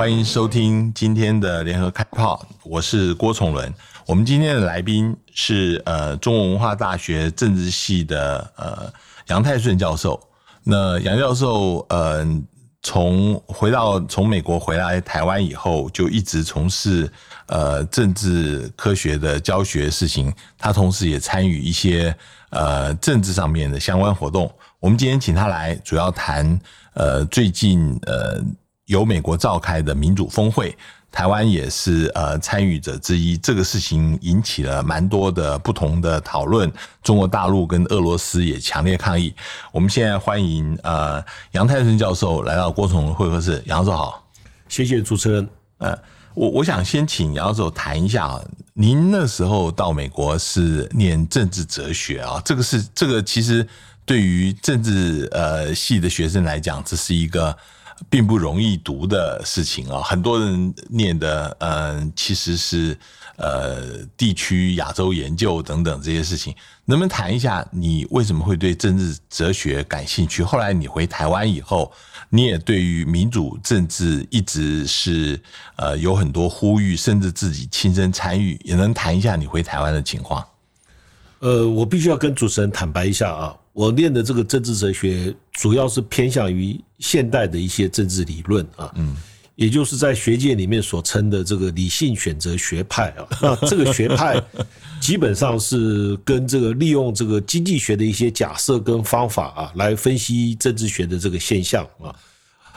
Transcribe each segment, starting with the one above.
欢迎收听今天的联合开炮，我是郭崇伦。我们今天的来宾是呃中国文化大学政治系的呃杨泰顺教授。那杨教授呃从回到从美国回来台湾以后，就一直从事呃政治科学的教学事情。他同时也参与一些呃政治上面的相关活动。我们今天请他来，主要谈呃最近呃。由美国召开的民主峰会，台湾也是呃参与者之一。这个事情引起了蛮多的不同的讨论，中国大陆跟俄罗斯也强烈抗议。我们现在欢迎呃杨泰顺教授来到郭崇会客室。杨教授好，谢谢主持人。呃，我我想先请杨教授谈一下啊，您那时候到美国是念政治哲学啊，这个是这个其实对于政治呃系的学生来讲，这是一个。并不容易读的事情啊，很多人念的，嗯，其实是呃地区亚洲研究等等这些事情。能不能谈一下你为什么会对政治哲学感兴趣？后来你回台湾以后，你也对于民主政治一直是呃有很多呼吁，甚至自己亲身参与，也能谈一下你回台湾的情况？呃，我必须要跟主持人坦白一下啊。我念的这个政治哲学，主要是偏向于现代的一些政治理论啊，嗯，也就是在学界里面所称的这个理性选择学派啊。那这个学派基本上是跟这个利用这个经济学的一些假设跟方法啊，来分析政治学的这个现象啊。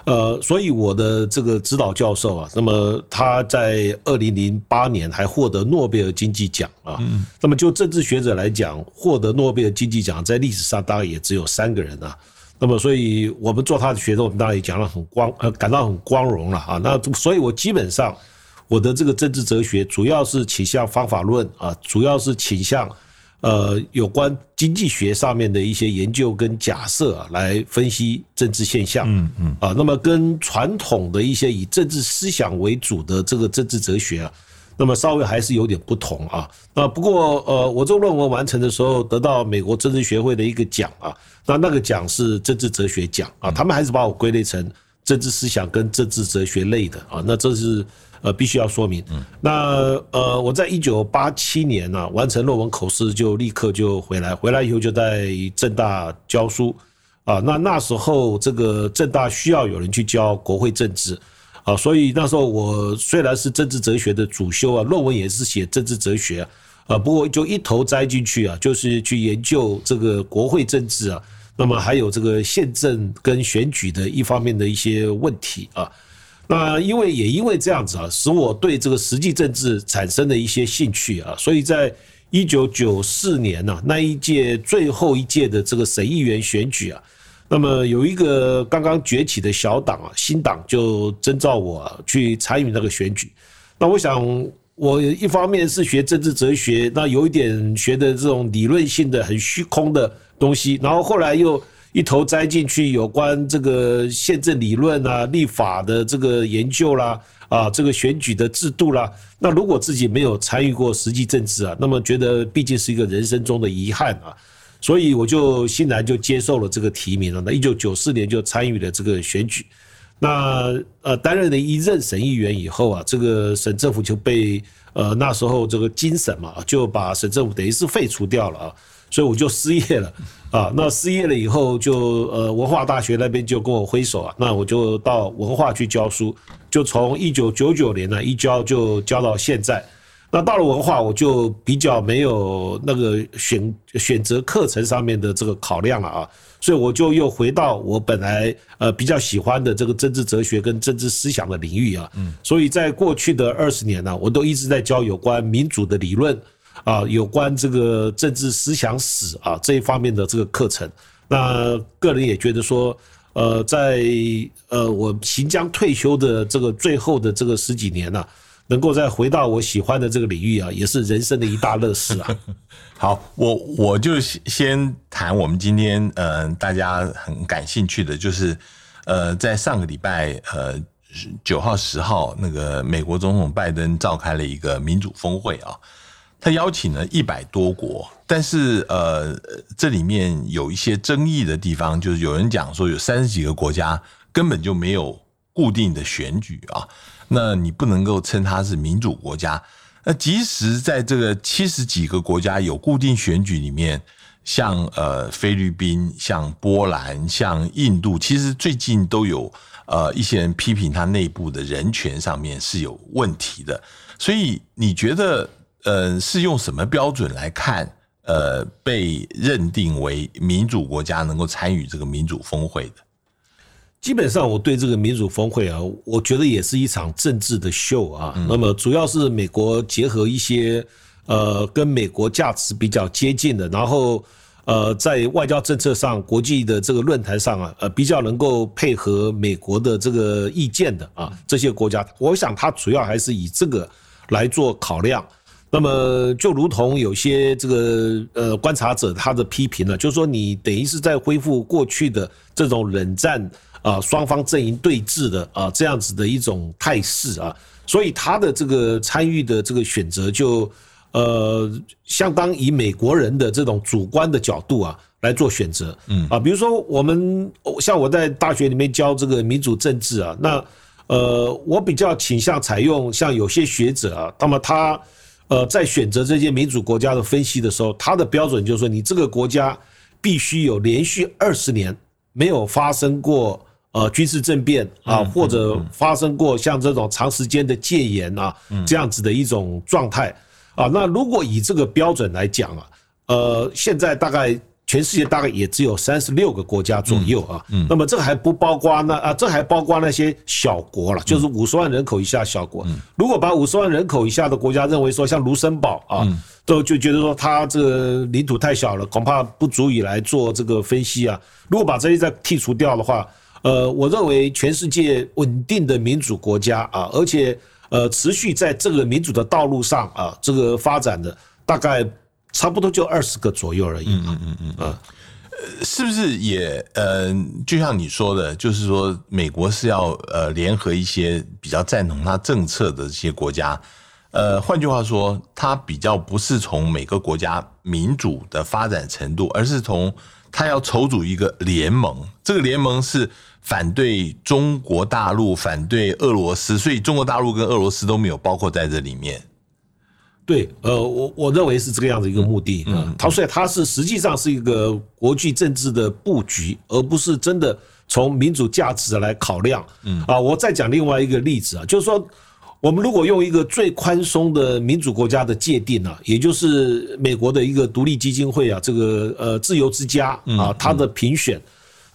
呃，所以我的这个指导教授啊，那么他在二零零八年还获得诺贝尔经济奖啊。嗯。那么就政治学者来讲，获得诺贝尔经济奖在历史上当然也只有三个人啊。那么，所以我们做他的学生，我们当然也讲了很光呃，感到很光荣了啊。那所以我基本上我的这个政治哲学主要是倾向方法论啊，主要是倾向。呃，有关经济学上面的一些研究跟假设啊，来分析政治现象。嗯嗯。啊，那么跟传统的一些以政治思想为主的这个政治哲学啊，那么稍微还是有点不同啊。那不过呃，我这个论文完成的时候，得到美国政治学会的一个奖啊，那那个奖是政治哲学奖啊，他们还是把我归类成政治思想跟政治哲学类的啊。那这是。呃，必须要说明。那呃，我在一九八七年呢完成论文口试，就立刻就回来。回来以后就在正大教书啊。那那时候这个正大需要有人去教国会政治啊，所以那时候我虽然是政治哲学的主修啊，论文也是写政治哲学啊，不过就一头栽进去啊，就是去研究这个国会政治啊，那么还有这个宪政跟选举的一方面的一些问题啊。那因为也因为这样子啊，使我对这个实际政治产生了一些兴趣啊，所以在一九九四年呢，那一届最后一届的这个省议员选举啊，那么有一个刚刚崛起的小党啊，新党就征召我去参与那个选举。那我想，我一方面是学政治哲学，那有一点学的这种理论性的很虚空的东西，然后后来又。一头栽进去，有关这个宪政理论啊、立法的这个研究啦，啊，这个选举的制度啦。那如果自己没有参与过实际政治啊，那么觉得毕竟是一个人生中的遗憾啊，所以我就欣然就接受了这个提名了。那一九九四年就参与了这个选举，那呃担任了一任省议员以后啊，这个省政府就被呃那时候这个精省嘛，就把省政府等于是废除掉了啊。所以我就失业了，啊，那失业了以后，就呃文化大学那边就跟我挥手啊，那我就到文化去教书，就从一九九九年呢一教就教到现在。那到了文化，我就比较没有那个选选择课程上面的这个考量了啊，所以我就又回到我本来呃比较喜欢的这个政治哲学跟政治思想的领域啊，嗯，所以在过去的二十年呢，我都一直在教有关民主的理论。啊，有关这个政治思想史啊这一方面的这个课程，那个人也觉得说，呃，在呃我行将退休的这个最后的这个十几年呢，能够再回到我喜欢的这个领域啊，也是人生的一大乐事啊。好，我我就先谈我们今天呃大家很感兴趣的，就是呃在上个礼拜呃九号十号那个美国总统拜登召开了一个民主峰会啊。他邀请了一百多国，但是呃，这里面有一些争议的地方，就是有人讲说有三十几个国家根本就没有固定的选举啊，那你不能够称它是民主国家。那即使在这个七十几个国家有固定选举里面，像呃菲律宾、像波兰、像印度，其实最近都有呃一些人批评它内部的人权上面是有问题的。所以你觉得呃是用什么标准来看呃被认定为民主国家能够参与这个民主峰会的？基本上，我对这个民主峰会啊，我觉得也是一场政治的秀啊。那么，主要是美国结合一些呃跟美国价值比较接近的，然后呃在外交政策上、国际的这个论坛上啊，呃比较能够配合美国的这个意见的啊这些国家，我想它主要还是以这个来做考量。那么，就如同有些这个呃观察者他的批评呢，就是说你等于是在恢复过去的这种冷战。啊，双方阵营对峙的啊，这样子的一种态势啊，所以他的这个参与的这个选择就呃，相当以美国人的这种主观的角度啊来做选择，嗯啊，比如说我们像我在大学里面教这个民主政治啊，那呃，我比较倾向采用像有些学者啊，那么他呃在选择这些民主国家的分析的时候，他的标准就是说，你这个国家必须有连续二十年没有发生过。呃，军事政变啊，或者发生过像这种长时间的戒严啊，这样子的一种状态啊。那如果以这个标准来讲啊，呃，现在大概全世界大概也只有三十六个国家左右啊。那么这还不包括那啊，这还包括那些小国了，就是五十万人口以下小国。如果把五十万人口以下的国家认为说像卢森堡啊，都就觉得说它这个领土太小了，恐怕不足以来做这个分析啊。如果把这些再剔除掉的话，呃，我认为全世界稳定的民主国家啊，而且呃持续在这个民主的道路上啊，这个发展的大概差不多就二十个左右而已。嗯嗯嗯嗯。是不是也呃，就像你说的，就是说美国是要呃联合一些比较赞同他政策的这些国家。呃，换句话说，他比较不是从每个国家民主的发展程度，而是从他要筹组一个联盟。这个联盟是。反对中国大陆，反对俄罗斯，所以中国大陆跟俄罗斯都没有包括在这里面。对，呃，我我认为是这个样子一个目的啊。他所以他是实际上是一个国际政治的布局，而不是真的从民主价值来考量。嗯啊，我再讲另外一个例子啊，就是说，我们如果用一个最宽松的民主国家的界定啊，也就是美国的一个独立基金会啊，这个呃自由之家啊，它的评选。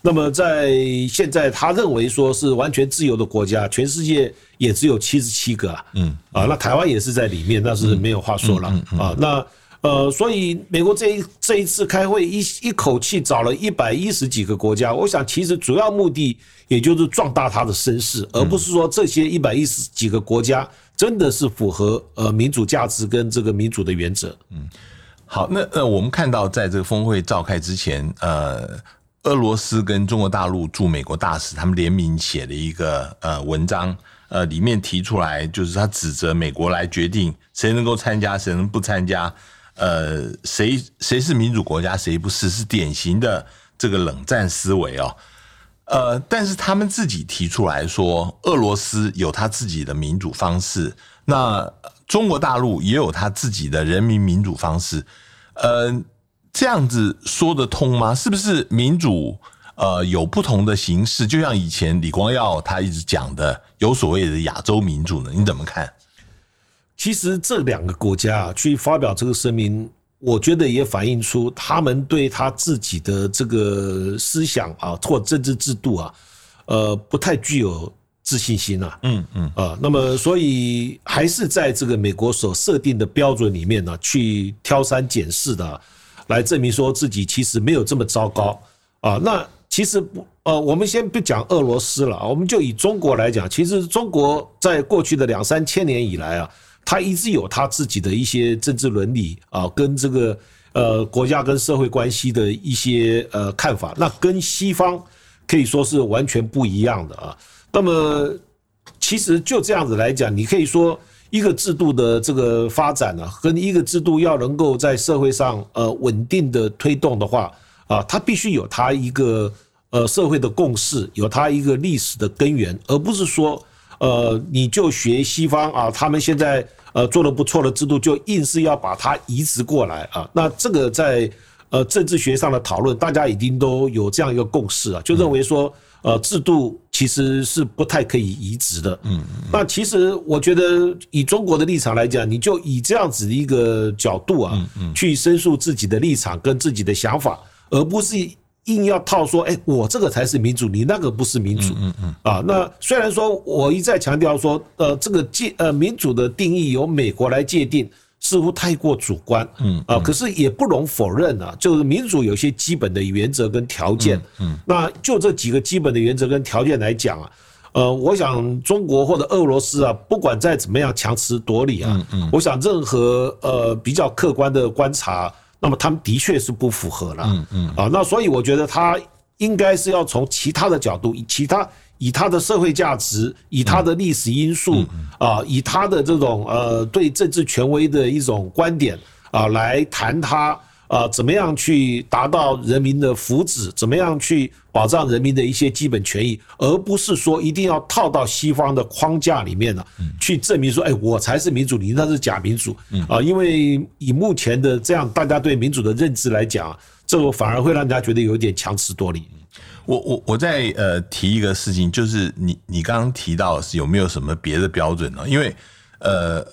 那么在现在，他认为说是完全自由的国家，全世界也只有七十七个啊，嗯啊，那台湾也是在里面，那是没有话说了啊。那呃，所以美国这一这一次开会一一口气找了一百一十几个国家，我想其实主要目的也就是壮大他的声势，而不是说这些一百一十几个国家真的是符合呃民主价值跟这个民主的原则。嗯，好，那呃，我们看到在这个峰会召开之前，呃。俄罗斯跟中国大陆驻美国大使他们联名写了一个呃文章，呃，里面提出来就是他指责美国来决定谁能够参加，谁能不参加，呃，谁谁是民主国家，谁不是，是典型的这个冷战思维哦。呃，但是他们自己提出来说，俄罗斯有他自己的民主方式，那中国大陆也有他自己的人民民主方式，呃。这样子说得通吗？是不是民主呃有不同的形式？就像以前李光耀他一直讲的，有所谓的亚洲民主呢？你怎么看？其实这两个国家去发表这个声明，我觉得也反映出他们对他自己的这个思想啊或政治制度啊，呃，不太具有自信心啊。嗯嗯啊，那么所以还是在这个美国所设定的标准里面呢，去挑三拣四的。来证明说自己其实没有这么糟糕啊！那其实不呃，我们先不讲俄罗斯了，我们就以中国来讲，其实中国在过去的两三千年以来啊，它一直有它自己的一些政治伦理啊，跟这个呃国家跟社会关系的一些呃看法，那跟西方可以说是完全不一样的啊。那么其实就这样子来讲，你可以说。一个制度的这个发展呢，跟一个制度要能够在社会上呃稳定的推动的话啊，它必须有它一个呃社会的共识，有它一个历史的根源，而不是说呃你就学西方啊，他们现在呃做的不错的制度，就硬是要把它移植过来啊。那这个在呃政治学上的讨论，大家已经都有这样一个共识啊，就认为说。呃，制度其实是不太可以移植的。嗯，那其实我觉得，以中国的立场来讲，你就以这样子的一个角度啊，去申诉自己的立场跟自己的想法，而不是硬要套说，哎，我这个才是民主，你那个不是民主。嗯嗯。啊，那虽然说我一再强调说，呃，这个界呃民主的定义由美国来界定。似乎太过主观，嗯啊，可是也不容否认啊，就是民主有些基本的原则跟条件，嗯，那就这几个基本的原则跟条件来讲啊，呃，我想中国或者俄罗斯啊，不管再怎么样强词夺理啊，嗯嗯，我想任何呃比较客观的观察，那么他们的确是不符合了，嗯嗯，啊，那所以我觉得他应该是要从其他的角度，以其他。以他的社会价值，以他的历史因素啊，以他的这种呃对政治权威的一种观点啊，来谈他啊怎么样去达到人民的福祉，怎么样去保障人民的一些基本权益，而不是说一定要套到西方的框架里面呢，去证明说，哎，我才是民主，你那是假民主啊。因为以目前的这样大家对民主的认知来讲，这个反而会让人家觉得有点强词夺理。我我我再呃提一个事情，就是你你刚刚提到是有没有什么别的标准呢？因为呃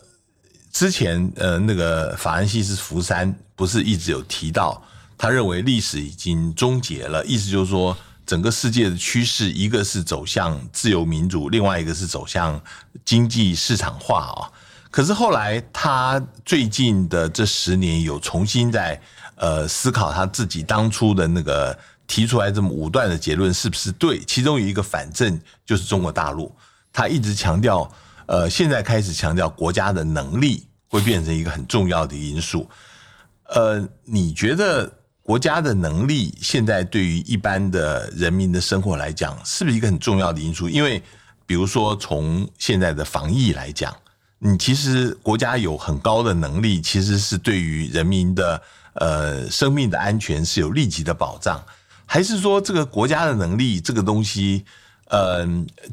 之前呃那个法兰西斯福山不是一直有提到，他认为历史已经终结了，意思就是说整个世界的趋势一个是走向自由民主，另外一个是走向经济市场化啊。可是后来他最近的这十年有重新在呃思考他自己当初的那个。提出来这么武断的结论是不是对？其中有一个反正就是中国大陆，他一直强调，呃，现在开始强调国家的能力会变成一个很重要的因素。呃，你觉得国家的能力现在对于一般的人民的生活来讲，是不是一个很重要的因素？因为比如说从现在的防疫来讲，你其实国家有很高的能力，其实是对于人民的呃生命的安全是有立即的保障。还是说这个国家的能力这个东西，呃，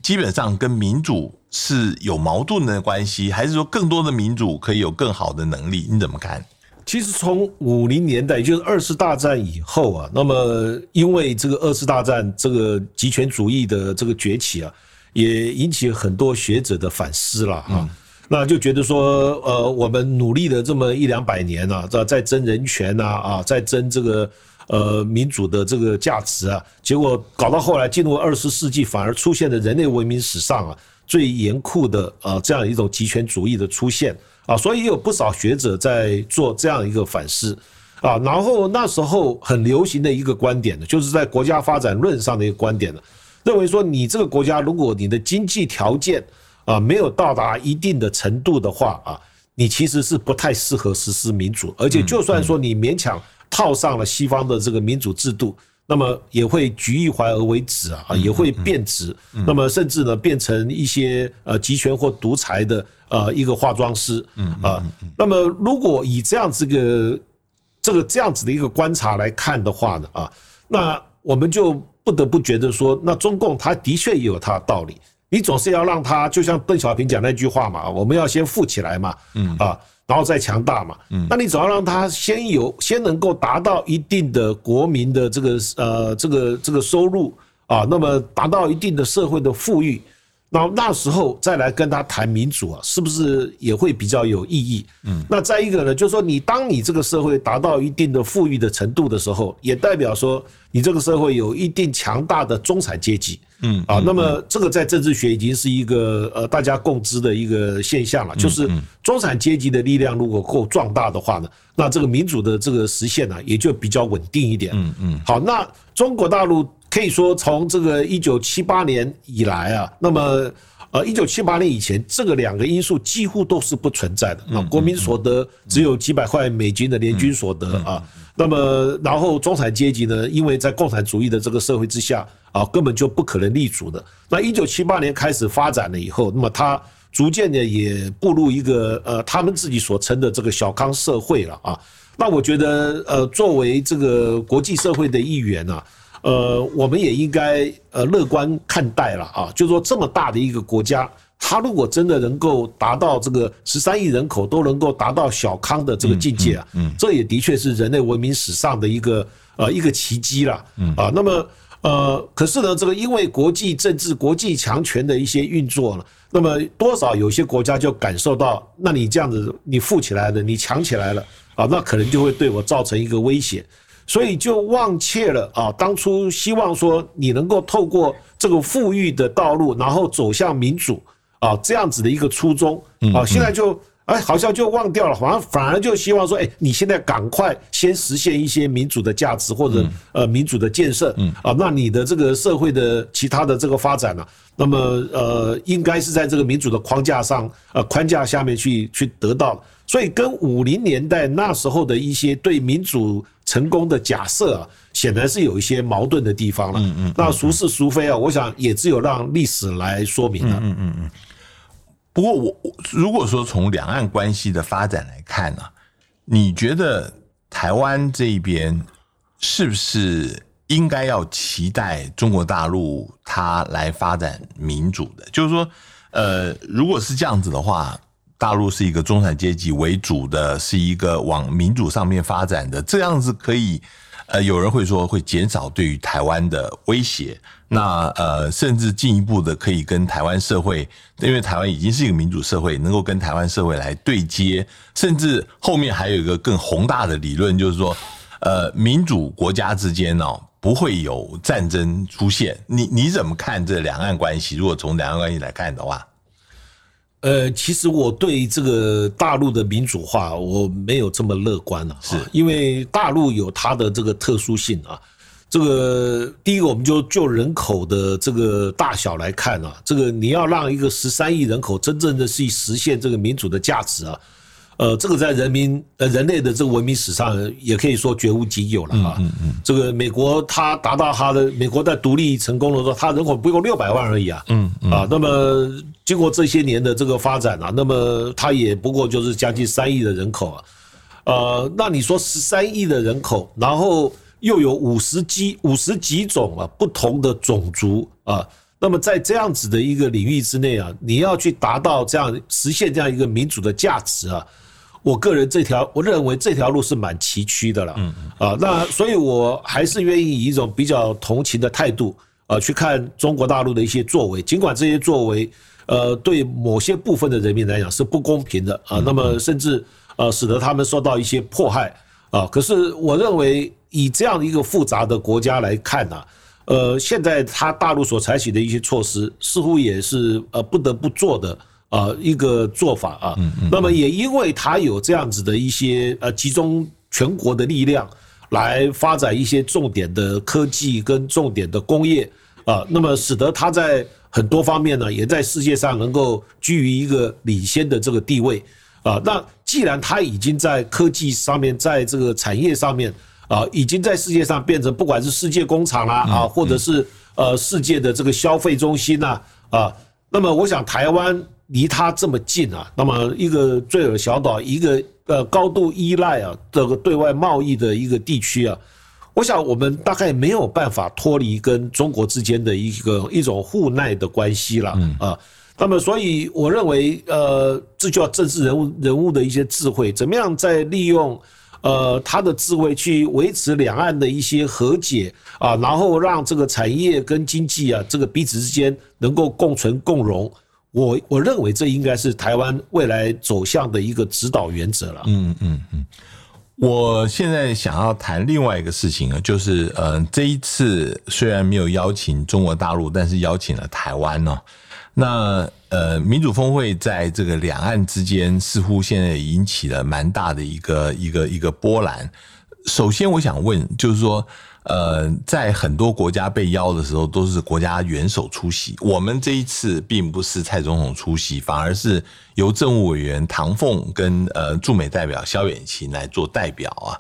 基本上跟民主是有矛盾的关系，还是说更多的民主可以有更好的能力？你怎么看？其实从五零年代，也就是二次大战以后啊，那么因为这个二次大战这个极权主义的这个崛起啊，也引起很多学者的反思了哈。那就觉得说，呃，我们努力了这么一两百年啊，在在争人权呐啊，在争这个。呃，民主的这个价值啊，结果搞到后来进入二十世纪，反而出现了人类文明史上啊最严酷的呃这样一种极权主义的出现啊，所以有不少学者在做这样一个反思啊。然后那时候很流行的一个观点呢，就是在国家发展论上的一个观点呢，认为说你这个国家如果你的经济条件啊没有到达一定的程度的话啊，你其实是不太适合实施民主，而且就算说你勉强。套上了西方的这个民主制度，那么也会举一怀而为止啊，也会变质，那么甚至呢变成一些呃集权或独裁的呃一个化妆师啊。那么如果以这样子个这个这样子的一个观察来看的话呢啊，那我们就不得不觉得说，那中共他的确也有他的道理。你总是要让他，就像邓小平讲那句话嘛，我们要先富起来嘛，嗯啊。然后再强大嘛，嗯，那你总要让他先有，先能够达到一定的国民的这个呃这个这个收入啊，那么达到一定的社会的富裕。那那时候再来跟他谈民主啊，是不是也会比较有意义？嗯，那再一个呢，就是说你当你这个社会达到一定的富裕的程度的时候，也代表说你这个社会有一定强大的中产阶级。嗯啊，那么这个在政治学已经是一个呃大家共知的一个现象了，就是中产阶级的力量如果够壮大的话呢，那这个民主的这个实现呢也就比较稳定一点。嗯嗯，好，那中国大陆。可以说，从这个一九七八年以来啊，那么呃，一九七八年以前，这个两个因素几乎都是不存在的。那国民所得只有几百块美金的年均所得啊，那么然后中产阶级呢，因为在共产主义的这个社会之下啊，根本就不可能立足的。那一九七八年开始发展了以后，那么它逐渐的也步入一个呃，他们自己所称的这个小康社会了啊。那我觉得呃，作为这个国际社会的一员呢。呃，我们也应该呃乐观看待了啊，就说这么大的一个国家。他如果真的能够达到这个十三亿人口都能够达到小康的这个境界啊，嗯，这也的确是人类文明史上的一个呃一个奇迹了，嗯。啊，那么呃，可是呢，这个因为国际政治、国际强权的一些运作了，那么多少有些国家就感受到，那你这样子你富起来了，你强起来了啊，那可能就会对我造成一个威胁，所以就忘却了啊，当初希望说你能够透过这个富裕的道路，然后走向民主。啊，这样子的一个初衷啊，现在就哎，好像就忘掉了，好像反而就希望说，哎，你现在赶快先实现一些民主的价值或者呃民主的建设，啊，那你的这个社会的其他的这个发展呢，那么呃，应该是在这个民主的框架上呃框架下面去去得到，所以跟五零年代那时候的一些对民主成功的假设啊，显然是有一些矛盾的地方了。嗯嗯，那孰是孰非啊？我想也只有让历史来说明了。嗯嗯嗯。不过，我如果说从两岸关系的发展来看呢，你觉得台湾这一边是不是应该要期待中国大陆它来发展民主的？就是说，呃，如果是这样子的话，大陆是一个中产阶级为主的，是一个往民主上面发展的，这样子可以。呃，有人会说会减少对于台湾的威胁，那呃，甚至进一步的可以跟台湾社会，因为台湾已经是一个民主社会，能够跟台湾社会来对接，甚至后面还有一个更宏大的理论，就是说，呃，民主国家之间哦不会有战争出现。你你怎么看这两岸关系？如果从两岸关系来看的话？呃，其实我对这个大陆的民主化我没有这么乐观了，是因为大陆有它的这个特殊性啊。这个第一个，我们就就人口的这个大小来看啊，这个你要让一个十三亿人口真正的去实现这个民主的价值啊。呃，这个在人民呃人类的这个文明史上也可以说绝无仅有了啊。嗯嗯。这个美国它达到它的美国在独立成功的时候，它人口不过六百万而已啊。嗯嗯。啊，那么经过这些年的这个发展啊，那么它也不过就是将近三亿的人口啊。呃，那你说十三亿的人口，然后又有五十几五十几种啊不同的种族啊，那么在这样子的一个领域之内啊，你要去达到这样实现这样一个民主的价值啊。我个人这条，我认为这条路是蛮崎岖的了，嗯嗯，啊，那所以我还是愿意以一种比较同情的态度，呃，去看中国大陆的一些作为，尽管这些作为，呃，对某些部分的人民来讲是不公平的啊，那么甚至呃，使得他们受到一些迫害啊，可是我认为以这样的一个复杂的国家来看呢，呃，现在他大陆所采取的一些措施，似乎也是呃不得不做的。啊，一个做法啊，那么也因为它有这样子的一些呃集中全国的力量来发展一些重点的科技跟重点的工业啊，那么使得它在很多方面呢，也在世界上能够居于一个领先的这个地位啊。那既然它已经在科技上面，在这个产业上面啊，已经在世界上变成不管是世界工厂啦啊，或者是呃世界的这个消费中心呐啊，那么我想台湾。离它这么近啊，那么一个最尔小岛，一个呃高度依赖啊这个对外贸易的一个地区啊，我想我们大概没有办法脱离跟中国之间的一个一种互奈的关系了啊。那么所以我认为呃，这就要政治人物人物的一些智慧，怎么样在利用呃他的智慧去维持两岸的一些和解啊，然后让这个产业跟经济啊这个彼此之间能够共存共荣。我我认为这应该是台湾未来走向的一个指导原则了。嗯嗯嗯，我现在想要谈另外一个事情啊，就是呃，这一次虽然没有邀请中国大陆，但是邀请了台湾呢。那呃，民主峰会在这个两岸之间，似乎现在引起了蛮大的一个一个一个波澜。首先，我想问，就是说。呃，在很多国家被邀的时候，都是国家元首出席。我们这一次并不是蔡总统出席，反而是由政务委员唐凤跟呃驻美代表萧远琴来做代表啊。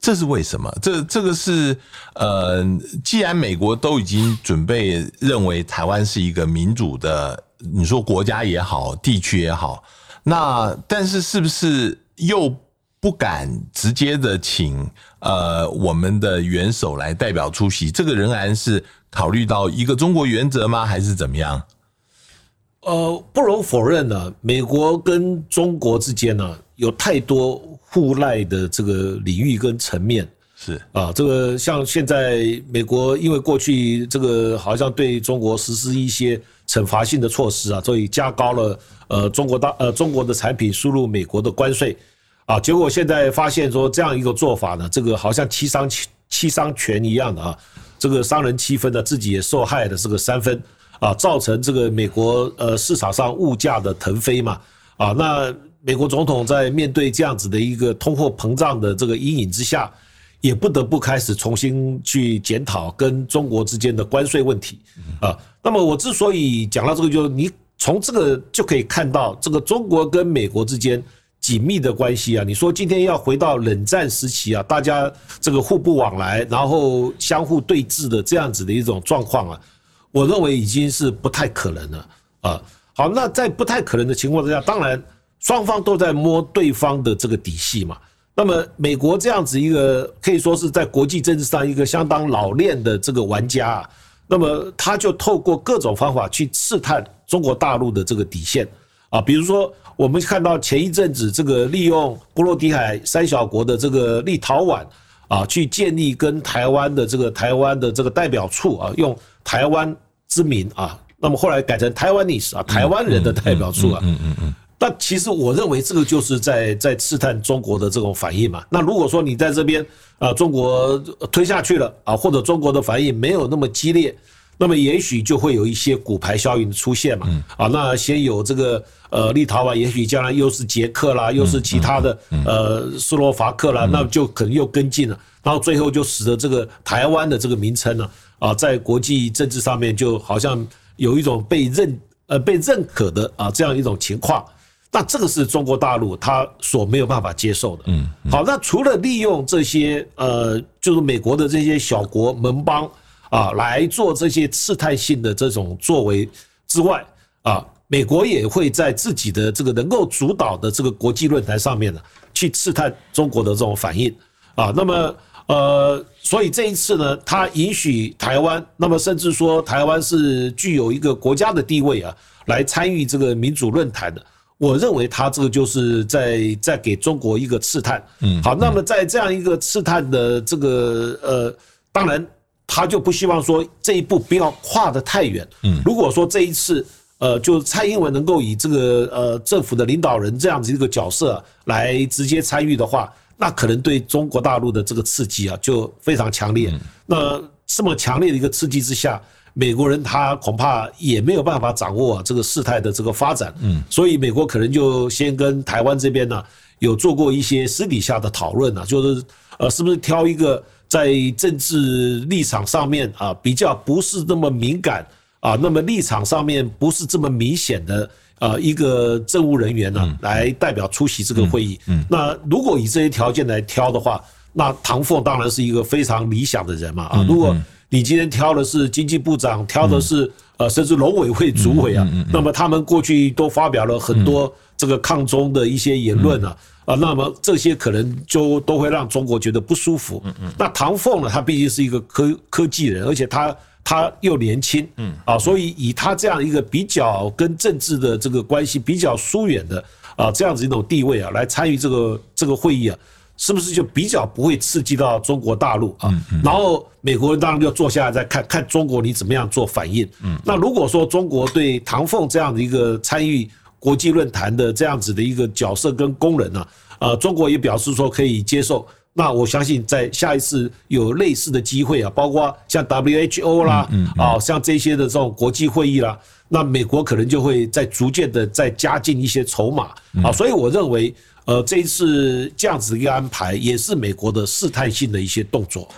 这是为什么？这这个是呃，既然美国都已经准备认为台湾是一个民主的，你说国家也好，地区也好，那但是是不是又不敢直接的请？呃我们的元首来代表出席，这个仍然是考虑到一个中国原则吗？还是怎么样？呃，不容否认呢，美国跟中国之间呢有太多互赖的这个领域跟层面。是啊，这个像现在美国因为过去这个好像对中国实施一些惩罚性的措施啊，所以加高了呃中国大呃中国的产品输入美国的关税啊，结果现在发现说这样一个做法呢，这个好像七伤七七伤拳一样的啊，这个伤人七分呢，自己也受害的这个三分啊，造成这个美国呃市场上物价的腾飞嘛啊，那美国总统在面对这样子的一个通货膨胀的这个阴影之下。也不得不开始重新去检讨跟中国之间的关税问题啊。那么我之所以讲到这个，就是你从这个就可以看到这个中国跟美国之间紧密的关系啊。你说今天要回到冷战时期啊，大家这个互不往来，然后相互对峙的这样子的一种状况啊，我认为已经是不太可能了啊。好，那在不太可能的情况之下，当然双方都在摸对方的这个底细嘛。那么，美国这样子一个可以说是在国际政治上一个相当老练的这个玩家啊，那么他就透过各种方法去试探中国大陆的这个底线啊，比如说我们看到前一阵子这个利用波罗的海三小国的这个立陶宛啊，去建立跟台湾的这个台湾的这个代表处啊，用台湾之名啊，那么后来改成台湾历史啊，台湾人的代表处啊。嗯嗯嗯。那其实我认为这个就是在在试探中国的这种反应嘛。那如果说你在这边啊，中国推下去了啊，或者中国的反应没有那么激烈，那么也许就会有一些骨牌效应的出现嘛。啊，那先有这个呃立陶宛，也许将来又是捷克啦，又是其他的呃斯洛伐克啦，那就可能又跟进了，然后最后就使得这个台湾的这个名称呢啊，在国际政治上面就好像有一种被认呃被认可的啊这样一种情况。那这个是中国大陆他所没有办法接受的。嗯，好，那除了利用这些呃，就是美国的这些小国盟邦啊来做这些试探性的这种作为之外啊，美国也会在自己的这个能够主导的这个国际论坛上面呢，去试探中国的这种反应啊。那么呃，所以这一次呢，他允许台湾，那么甚至说台湾是具有一个国家的地位啊，来参与这个民主论坛的。我认为他这个就是在在给中国一个试探，嗯，好，那么在这样一个试探的这个呃，当然他就不希望说这一步不要跨得太远，嗯，如果说这一次呃，就蔡英文能够以这个呃政府的领导人这样子一个角色来直接参与的话，那可能对中国大陆的这个刺激啊就非常强烈，那这么强烈的一个刺激之下。美国人他恐怕也没有办法掌握这个事态的这个发展，嗯，所以美国可能就先跟台湾这边呢有做过一些私底下的讨论呢，就是呃，是不是挑一个在政治立场上面啊比较不是那么敏感啊，那么立场上面不是这么明显的啊一个政务人员呢来代表出席这个会议，嗯，那如果以这些条件来挑的话，那唐凤当然是一个非常理想的人嘛，啊，如果。你今天挑的是经济部长，挑的是呃，甚至农委会主委啊，那么他们过去都发表了很多这个抗中的一些言论啊，啊，那么这些可能就都会让中国觉得不舒服。那唐凤呢，他毕竟是一个科科技人，而且他他又年轻，嗯啊，所以以他这样一个比较跟政治的这个关系比较疏远的啊这样子一种地位啊，来参与这个这个会议啊。是不是就比较不会刺激到中国大陆啊？然后美国人当然就坐下来再看看中国你怎么样做反应。那如果说中国对唐凤这样的一个参与国际论坛的这样子的一个角色跟功能呢，呃，中国也表示说可以接受。那我相信在下一次有类似的机会啊，包括像 WHO 啦，啊，像这些的这种国际会议啦，那美国可能就会在逐渐的再加进一些筹码啊。所以我认为。呃，这一次这样子一个安排，也是美国的试探性的一些动作。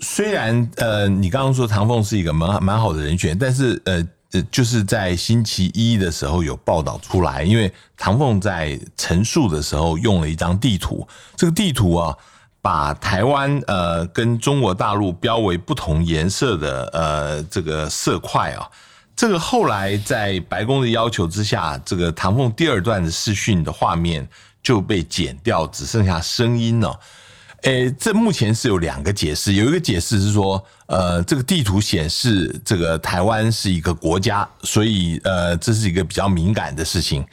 虽然呃，你刚刚说唐凤是一个蛮蛮好的人选，但是呃呃，就是在星期一的时候有报道出来，因为唐凤在陈述的时候用了一张地图，这个地图啊，把台湾呃跟中国大陆标为不同颜色的呃这个色块啊。这个后来在白宫的要求之下，这个唐凤第二段的视讯的画面。就被剪掉，只剩下声音了。诶，这目前是有两个解释，有一个解释是说，呃，这个地图显示这个台湾是一个国家，所以呃，这是一个比较敏感的事情。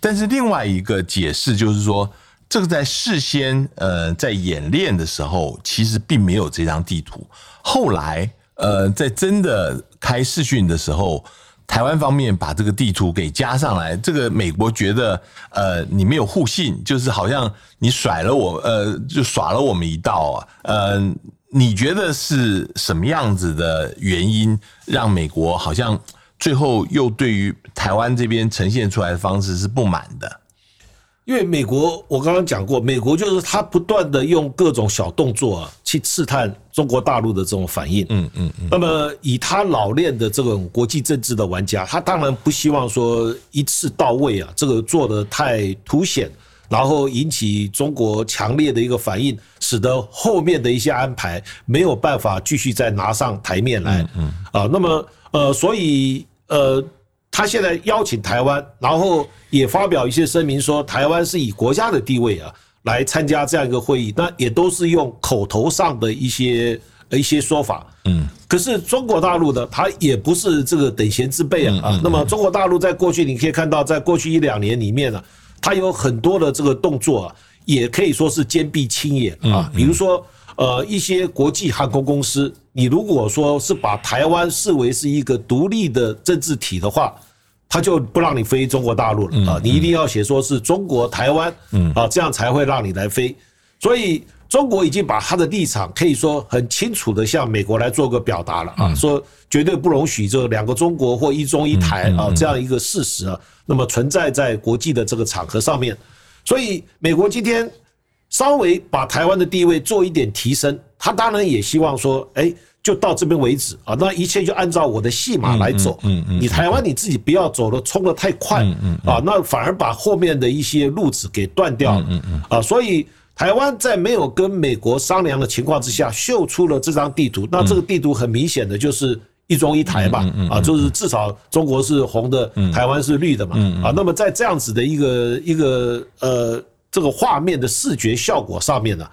但是另外一个解释就是说，这个在事先呃在演练的时候，其实并没有这张地图。后来呃，在真的开视讯的时候。台湾方面把这个地图给加上来，这个美国觉得，呃，你没有互信，就是好像你甩了我，呃，就耍了我们一道啊，呃，你觉得是什么样子的原因，让美国好像最后又对于台湾这边呈现出来的方式是不满的？因为美国，我刚刚讲过，美国就是他不断的用各种小动作啊，去刺探中国大陆的这种反应。嗯嗯嗯。那么以他老练的这种国际政治的玩家，他当然不希望说一次到位啊，这个做的太凸显，然后引起中国强烈的一个反应，使得后面的一些安排没有办法继续再拿上台面来。嗯。啊，那么呃，所以呃。他现在邀请台湾，然后也发表一些声明，说台湾是以国家的地位啊来参加这样一个会议，那也都是用口头上的一些一些说法。嗯，可是中国大陆的他也不是这个等闲之辈啊啊。那么中国大陆在过去你可以看到，在过去一两年里面呢，他有很多的这个动作啊，也可以说是坚壁清野啊。比如说呃一些国际航空公司。你如果说是把台湾视为是一个独立的政治体的话，他就不让你飞中国大陆了啊！你一定要写说是中国台湾，啊，这样才会让你来飞。所以中国已经把他的立场可以说很清楚的向美国来做个表达了啊，说绝对不容许这两个中国或一中一台啊这样一个事实啊，那么存在在国际的这个场合上面。所以美国今天稍微把台湾的地位做一点提升。他当然也希望说，哎，就到这边为止啊，那一切就按照我的戏码来走。嗯嗯，你台湾你自己不要走的冲的太快，嗯嗯，啊，那反而把后面的一些路子给断掉了。嗯嗯，啊，所以台湾在没有跟美国商量的情况之下，秀出了这张地图。那这个地图很明显的就是一中一台嘛，啊，就是至少中国是红的，台湾是绿的嘛。啊，那么在这样子的一个一个呃这个画面的视觉效果上面呢？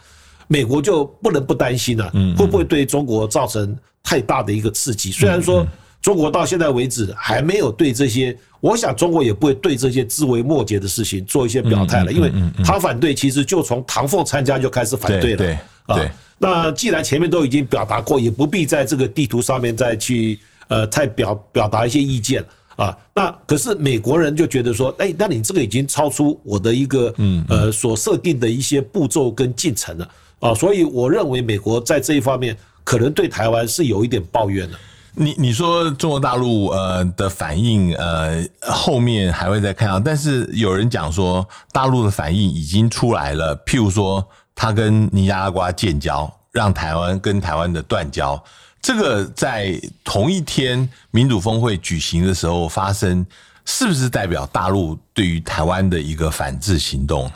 美国就不能不担心了，会不会对中国造成太大的一个刺激？虽然说中国到现在为止还没有对这些，我想中国也不会对这些枝微末节的事情做一些表态了，因为他反对其实就从唐凤参加就开始反对了。对，那既然前面都已经表达过，也不必在这个地图上面再去呃再表表达一些意见啊。那可是美国人就觉得说，哎，那你这个已经超出我的一个嗯呃所设定的一些步骤跟进程了。啊，所以我认为美国在这一方面可能对台湾是有一点抱怨的。你你说中国大陆呃的反应呃后面还会再看到，但是有人讲说大陆的反应已经出来了，譬如说他跟尼加拉瓜建交，让台湾跟台湾的断交，这个在同一天民主峰会举行的时候发生，是不是代表大陆对于台湾的一个反制行动？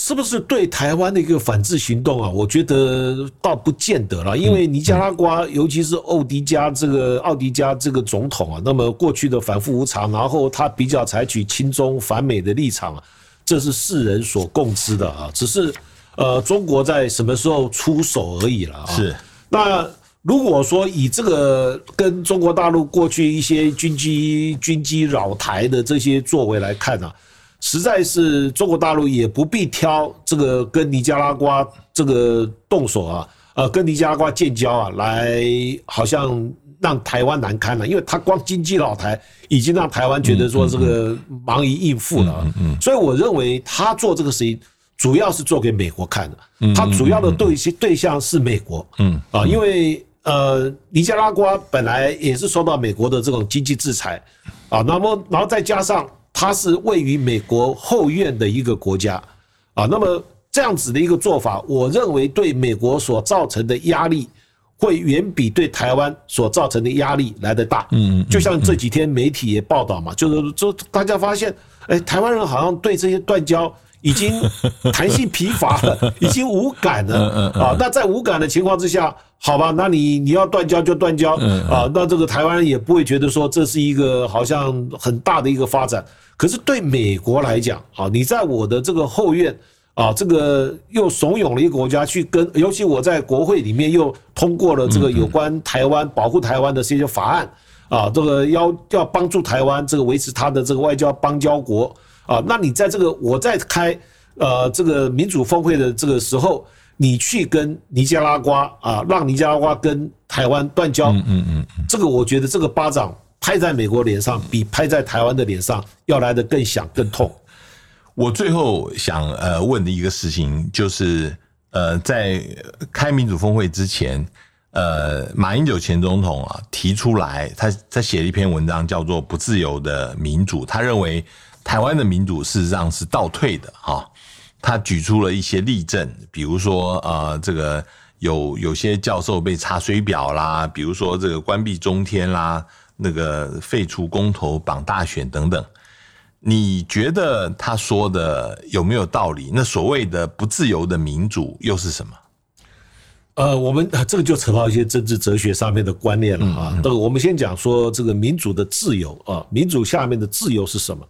是不是对台湾的一个反制行动啊？我觉得倒不见得了，因为尼加拉瓜，尤其是奥迪加这个奥迪加这个总统啊，那么过去的反复无常，然后他比较采取亲中反美的立场，这是世人所共知的啊。只是呃，中国在什么时候出手而已了啊。是。那如果说以这个跟中国大陆过去一些军机军机扰台的这些作为来看呢？实在是中国大陆也不必挑这个跟尼加拉瓜这个动手啊，呃，跟尼加拉瓜建交啊，来好像让台湾难堪了，因为他光经济老台已经让台湾觉得说这个忙于应付了，所以我认为他做这个事情主要是做给美国看的，它主要的对对象是美国，嗯啊，因为呃尼加拉瓜本来也是受到美国的这种经济制裁啊，那么然后再加上。它是位于美国后院的一个国家，啊，那么这样子的一个做法，我认为对美国所造成的压力，会远比对台湾所造成的压力来得大。嗯，就像这几天媒体也报道嘛，就是就大家发现，哎，台湾人好像对这些断交。已经弹性疲乏了，已经无感了啊！那在无感的情况之下，好吧，那你你要断交就断交啊！那这个台湾人也不会觉得说这是一个好像很大的一个发展。可是对美国来讲，啊，你在我的这个后院啊，这个又怂恿了一个国家去跟，尤其我在国会里面又通过了这个有关台湾保护台湾的这些法案啊，这个要要帮助台湾这个维持它的这个外交邦交国啊，那你在这个我在开呃这个民主峰会的这个时候，你去跟尼加拉瓜啊，让尼加拉瓜跟台湾断交，嗯嗯嗯，这个我觉得这个巴掌拍在美国脸上，比拍在台湾的脸上要来的更响更痛。我最后想呃问的一个事情就是，呃，在开民主峰会之前，呃，马英九前总统啊提出来，他他写了一篇文章叫做《不自由的民主》，他认为台湾的民主事实上是倒退的哈。他举出了一些例证，比如说呃，这个有有些教授被查水表啦，比如说这个关闭中天啦，那个废除公投、绑大选等等。你觉得他说的有没有道理？那所谓的不自由的民主又是什么？呃，我们这个就扯到一些政治哲学上面的观念了啊。这个我们先讲说这个民主的自由啊，民主下面的自由是什么？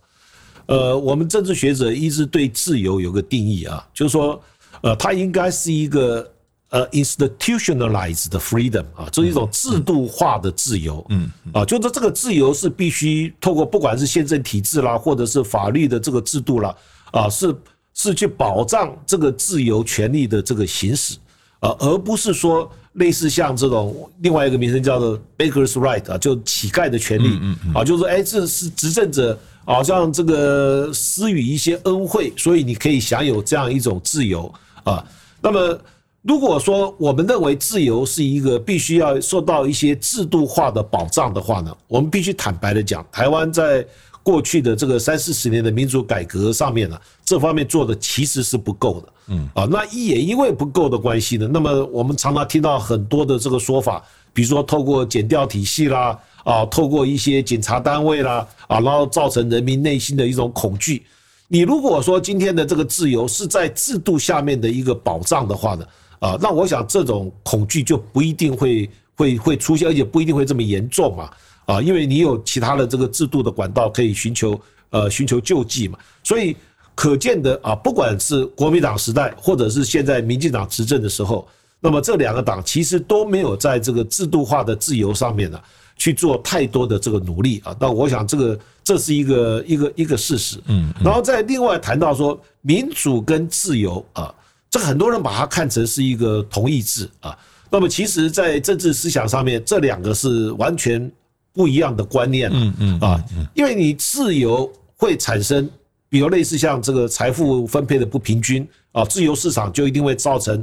呃，我们政治学者一直对自由有个定义啊，就是说，呃，它应该是一个。呃，institutionalized freedom 啊，这是一种制度化的自由。嗯，啊，就是这个自由是必须透过不管是宪政体制啦，或者是法律的这个制度啦，啊，是是去保障这个自由权利的这个行使，啊，而不是说类似像这种另外一个名称叫做 Baker's right 啊，就乞丐的权利。嗯嗯，啊，就是说，哎，这是执政者好像这个施予一些恩惠，所以你可以享有这样一种自由啊，那么。如果说我们认为自由是一个必须要受到一些制度化的保障的话呢，我们必须坦白的讲，台湾在过去的这个三四十年的民主改革上面呢，这方面做的其实是不够的。嗯，啊，那也因为不够的关系呢，那么我们常常听到很多的这个说法，比如说透过减掉体系啦，啊，透过一些检察单位啦，啊，然后造成人民内心的一种恐惧。你如果说今天的这个自由是在制度下面的一个保障的话呢？啊，那我想这种恐惧就不一定会会会出现，而且不一定会这么严重嘛。啊，因为你有其他的这个制度的管道可以寻求呃寻求救济嘛。所以可见的啊，不管是国民党时代，或者是现在民进党执政的时候，那么这两个党其实都没有在这个制度化的自由上面呢去做太多的这个努力啊。那我想这个这是一个一个一个事实。嗯，然后再另外谈到说民主跟自由啊。这很多人把它看成是一个同义字啊，那么其实，在政治思想上面，这两个是完全不一样的观念嗯嗯啊，因为你自由会产生，比如类似像这个财富分配的不平均啊，自由市场就一定会造成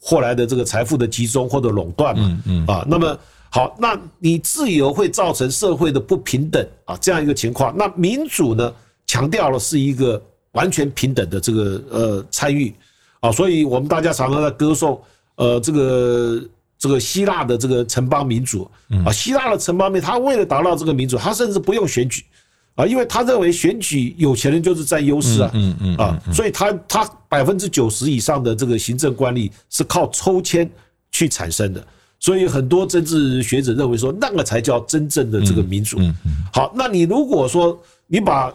后来的这个财富的集中或者垄断嘛嗯嗯啊，那么好，那你自由会造成社会的不平等啊，这样一个情况，那民主呢，强调了是一个完全平等的这个呃参与。啊，所以我们大家常常在歌颂，呃，这个这个希腊的这个城邦民主，啊，希腊的城邦民，他为了达到这个民主，他甚至不用选举，啊，因为他认为选举有钱人就是占优势啊，嗯嗯啊，所以他他百分之九十以上的这个行政官吏是靠抽签去产生的，所以很多政治学者认为说，那个才叫真正的这个民主。好，那你如果说你把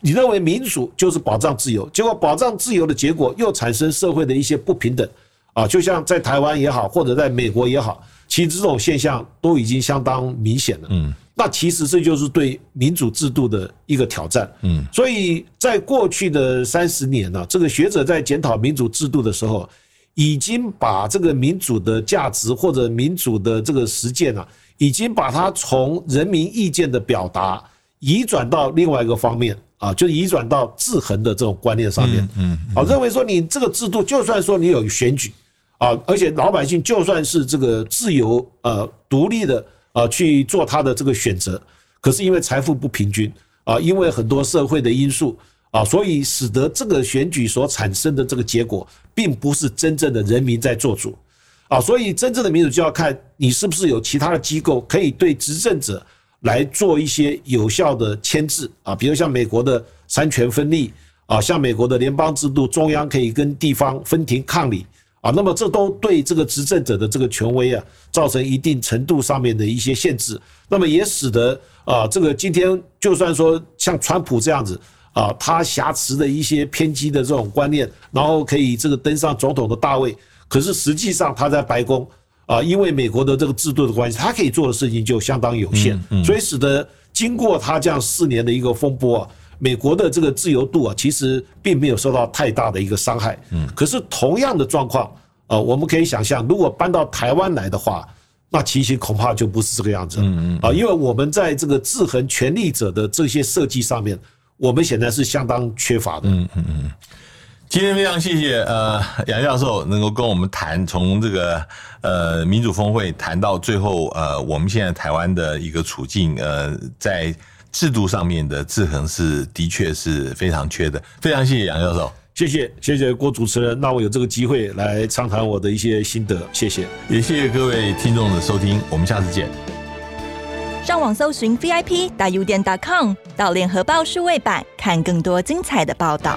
你认为民主就是保障自由，结果保障自由的结果又产生社会的一些不平等啊，就像在台湾也好，或者在美国也好，其实这种现象都已经相当明显了。嗯，那其实这就是对民主制度的一个挑战。嗯，所以在过去的三十年呢，这个学者在检讨民主制度的时候，已经把这个民主的价值或者民主的这个实践啊，已经把它从人民意见的表达。移转到另外一个方面啊，就移转到制衡的这种观念上面。嗯，啊，认为说你这个制度，就算说你有选举啊，而且老百姓就算是这个自由呃独立的啊去做他的这个选择，可是因为财富不平均啊，因为很多社会的因素啊，所以使得这个选举所产生的这个结果，并不是真正的人民在做主啊。所以真正的民主就要看你是不是有其他的机构可以对执政者。来做一些有效的牵制啊，比如像美国的三权分立啊，像美国的联邦制度，中央可以跟地方分庭抗礼啊，那么这都对这个执政者的这个权威啊，造成一定程度上面的一些限制，那么也使得啊，这个今天就算说像川普这样子啊，他挟持的一些偏激的这种观念，然后可以这个登上总统的大位。可是实际上他在白宫啊，因为美国的这个制度的关系，他可以做的事情就相当有限，所以使得经过他这样四年的一个风波啊，美国的这个自由度啊，其实并没有受到太大的一个伤害。嗯，可是同样的状况啊，我们可以想象，如果搬到台湾来的话，那情形恐怕就不是这个样子。啊，因为我们在这个制衡权力者的这些设计上面。我们显然是相当缺乏的。嗯嗯嗯。今天非常谢谢呃杨教授能够跟我们谈从这个呃民主峰会谈到最后呃我们现在台湾的一个处境呃在制度上面的制衡是的确是非常缺的。非常谢谢杨教授，谢谢谢谢郭主持人，那我有这个机会来畅谈我的一些心得，谢谢，也谢谢各位听众的收听，我们下次见。上网搜寻 VIP 大 U 店 .com，到联合报数位版看更多精彩的报道。